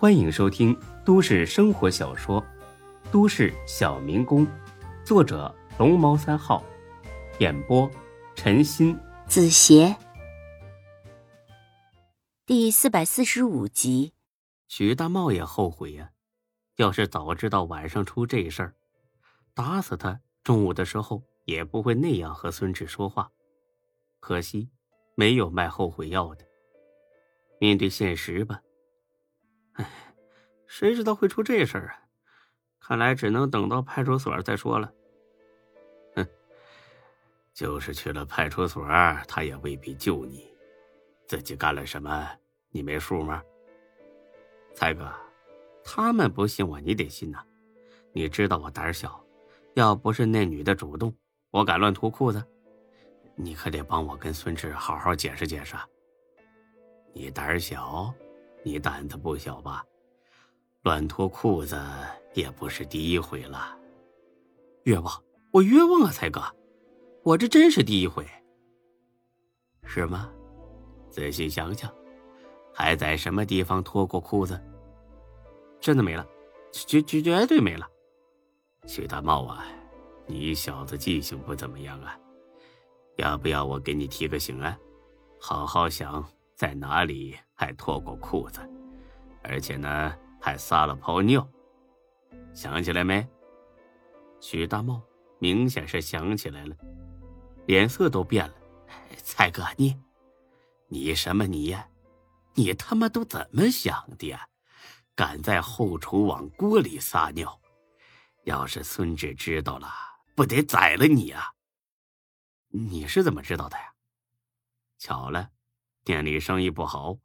欢迎收听都市生活小说《都市小民工》，作者龙猫三号，演播陈鑫、子邪，第四百四十五集。徐大茂也后悔呀，要是早知道晚上出这事儿，打死他，中午的时候也不会那样和孙志说话。可惜，没有卖后悔药的。面对现实吧，哎，谁知道会出这事儿啊？看来只能等到派出所再说了。哼，就是去了派出所，他也未必救你。自己干了什么，你没数吗？才哥，他们不信我，你得信呐。你知道我胆小，要不是那女的主动，我敢乱脱裤子？你可得帮我跟孙志好好解释解释。你胆小，你胆子不小吧？乱脱裤子也不是第一回了。冤枉，我冤枉啊，才哥，我这真是第一回。是吗？仔细想想，还在什么地方脱过裤子？真的没了，绝绝绝对没了。徐大茂啊，你小子记性不怎么样啊。要不要我给你提个醒啊？好好想，在哪里还脱过裤子，而且呢还撒了泡尿，想起来没？许大茂明显是想起来了，脸色都变了。蔡哥，你，你什么你呀？你他妈都怎么想的呀？敢在后厨往锅里撒尿？要是孙志知道了，不得宰了你啊！你是怎么知道的呀？巧了，店里生意不好，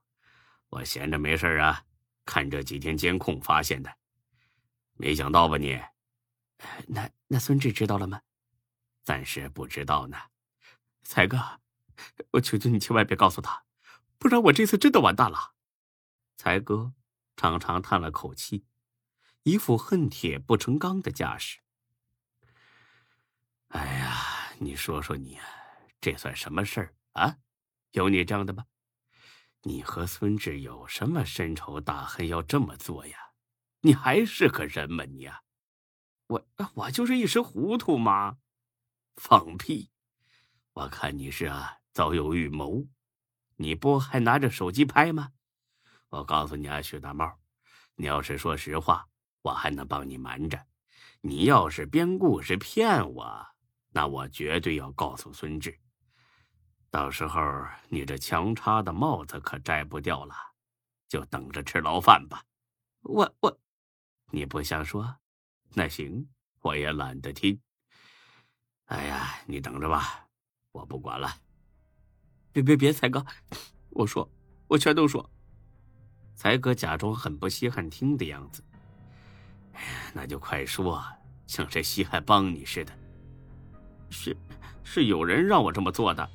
我闲着没事啊，看这几天监控发现的。没想到吧你？那那孙志知道了吗？暂时不知道呢。才哥，我求求你千万别告诉他，不然我这次真的完蛋了。才哥长长叹了口气，一副恨铁不成钢的架势。哎呀！你说说你，这算什么事儿啊？有你这样的吗？你和孙志有什么深仇大恨要这么做呀？你还是个人吗你啊？我我就是一时糊涂嘛。放屁！我看你是啊，早有预谋。你不还拿着手机拍吗？我告诉你啊，许大茂，你要是说实话，我还能帮你瞒着；你要是编故事骗我。那我绝对要告诉孙志，到时候你这强插的帽子可摘不掉了，就等着吃牢饭吧。我我，你不想说？那行，我也懒得听。哎呀，你等着吧，我不管了。别别别，才哥，我说，我全都说。才哥假装很不稀罕听的样子。那就快说，像谁稀罕帮你似的。是，是有人让我这么做的。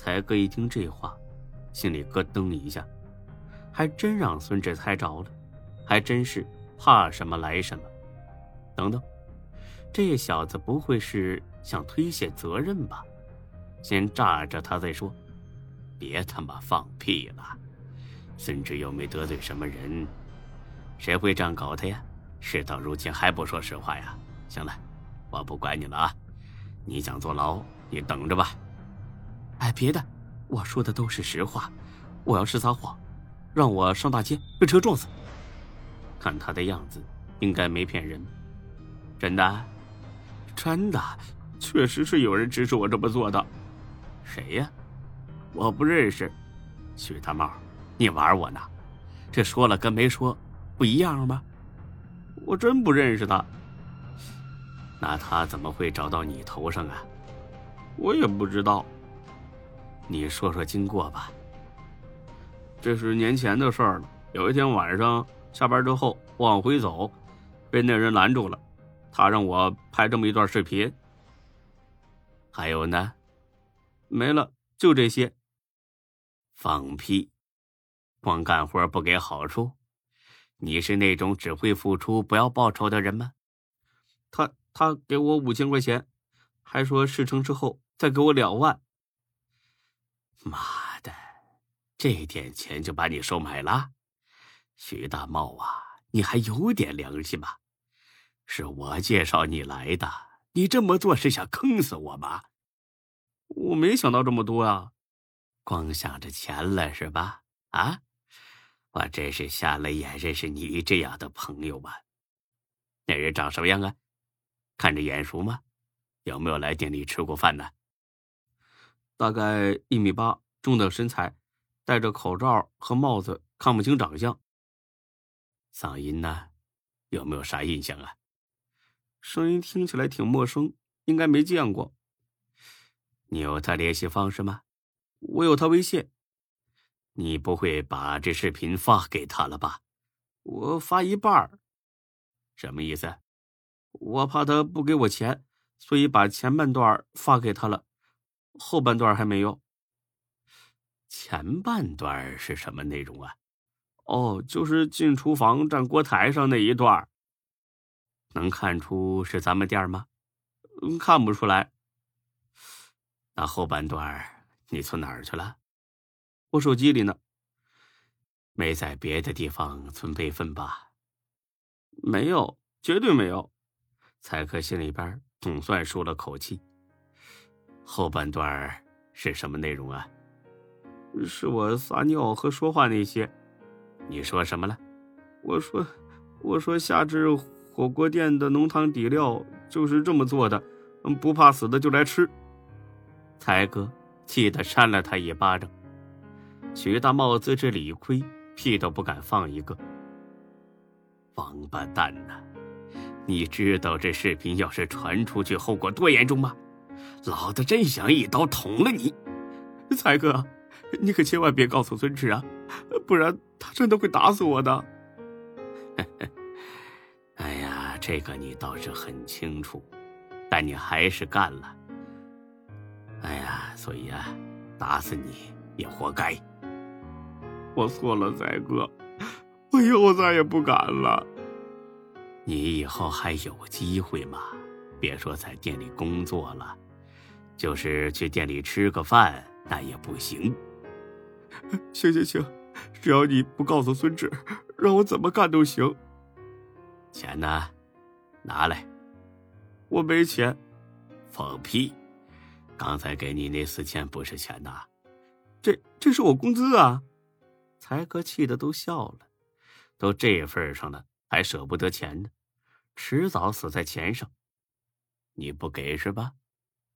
才哥一听这话，心里咯噔一下，还真让孙志猜着了，还真是怕什么来什么。等等，这小子不会是想推卸责任吧？先炸着他再说。别他妈放屁了！孙志又没得罪什么人，谁会这样搞他呀？事到如今还不说实话呀？行了，我不管你了啊！你想坐牢，你等着吧。哎，别的，我说的都是实话。我要是撒谎，让我上大街被车撞死。看他的样子，应该没骗人。真的，真的，确实是有人指使我这么做的。谁呀？我不认识。许大茂，你玩我呢？这说了跟没说不一样吗？我真不认识他。那他怎么会找到你头上啊？我也不知道。你说说经过吧。这是年前的事儿了。有一天晚上下班之后往回走，被那人拦住了。他让我拍这么一段视频。还有呢？没了，就这些。放屁！光干活不给好处？你是那种只会付出不要报酬的人吗？他。他给我五千块钱，还说事成之后再给我两万。妈的，这点钱就把你收买了？徐大茂啊，你还有点良心吧？是我介绍你来的，你这么做是想坑死我吗？我没想到这么多啊，光想着钱了是吧？啊，我真是瞎了眼，认识你这样的朋友吧？那人长什么样啊？看着眼熟吗？有没有来店里吃过饭呢？大概一米八，中等身材，戴着口罩和帽子，看不清长相。嗓音呢？有没有啥印象啊？声音听起来挺陌生，应该没见过。你有他联系方式吗？我有他微信。你不会把这视频发给他了吧？我发一半什么意思？我怕他不给我钱，所以把前半段发给他了，后半段还没有。前半段是什么内容啊？哦，就是进厨房站锅台上那一段。能看出是咱们店吗？嗯，看不出来。那后半段你存哪儿去了？我手机里呢。没在别的地方存备份吧？没有，绝对没有。蔡克心里边总算舒了口气。后半段是什么内容啊？是我撒尿和说话那些。你说什么了？我说，我说夏至火锅店的浓汤底料就是这么做的，不怕死的就来吃。才哥气得扇了他一巴掌。徐大茂自知理亏，屁都不敢放一个。王八蛋呐！你知道这视频要是传出去，后果多严重吗？老子真想一刀捅了你！才哥，你可千万别告诉孙志啊，不然他真的会打死我的。哎呀，这个你倒是很清楚，但你还是干了。哎呀，所以啊，打死你也活该。我错了，才哥，我以后再也不敢了。你以后还有机会吗？别说在店里工作了，就是去店里吃个饭，那也不行。行行行，只要你不告诉孙志，让我怎么干都行。钱呢？拿来。我没钱。放屁！刚才给你那四千不是钱呐，这这是我工资啊！才哥气的都笑了，都这份上了，还舍不得钱呢，迟早死在钱上。你不给是吧？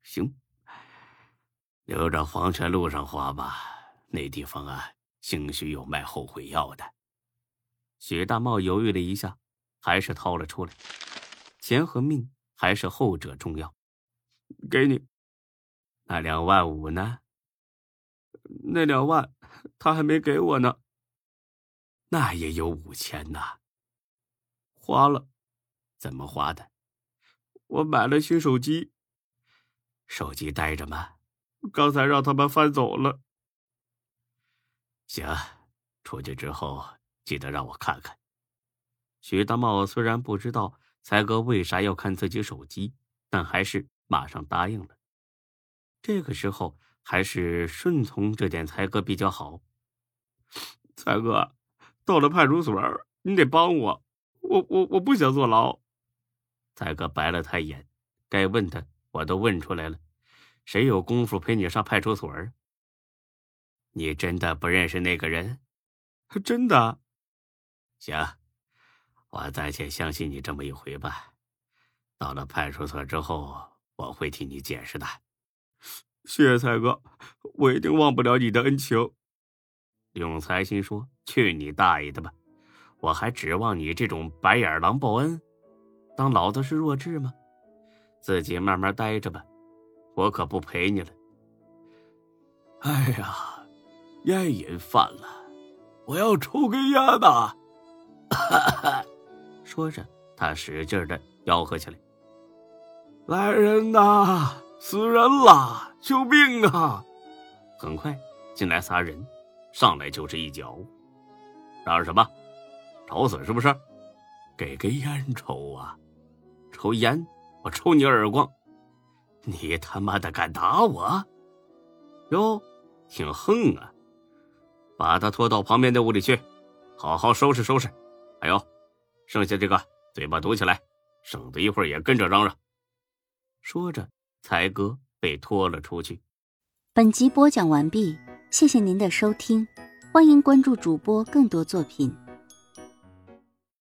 行，留着黄泉路上花吧，那地方啊，兴许有卖后悔药的。许大茂犹豫了一下。还是掏了出来，钱和命还是后者重要。给你，那两万五呢？那两万他还没给我呢。那也有五千呢，花了。怎么花的？我买了新手机。手机带着吗？刚才让他们翻走了。行，出去之后记得让我看看。徐大茂虽然不知道才哥为啥要看自己手机，但还是马上答应了。这个时候还是顺从这点才哥比较好。才哥，到了派出所，你得帮我，我我我不想坐牢。才哥白了他一眼，该问的我都问出来了，谁有功夫陪你上派出所？你真的不认识那个人？真的。行。我暂且相信你这么一回吧。到了派出所之后，我会替你解释的。谢谢才哥，我一定忘不了你的恩情。永才心说：“去你大爷的吧！我还指望你这种白眼狼报恩？当老子是弱智吗？自己慢慢待着吧，我可不陪你了。”哎呀，烟瘾犯了，我要抽根烟呐！说着，他使劲的吆喝起来：“来人呐！死人了！救命啊！”很快进来仨人，上来就是一脚。嚷什么？找死是不是？给根烟抽啊！抽烟，我抽你耳光！你他妈的敢打我？哟，挺横啊！把他拖到旁边的屋里去，好好收拾收拾。还有，剩下这个嘴巴堵起来，省得一会儿也跟着嚷嚷。说着，才哥被拖了出去。本集播讲完毕，谢谢您的收听，欢迎关注主播更多作品。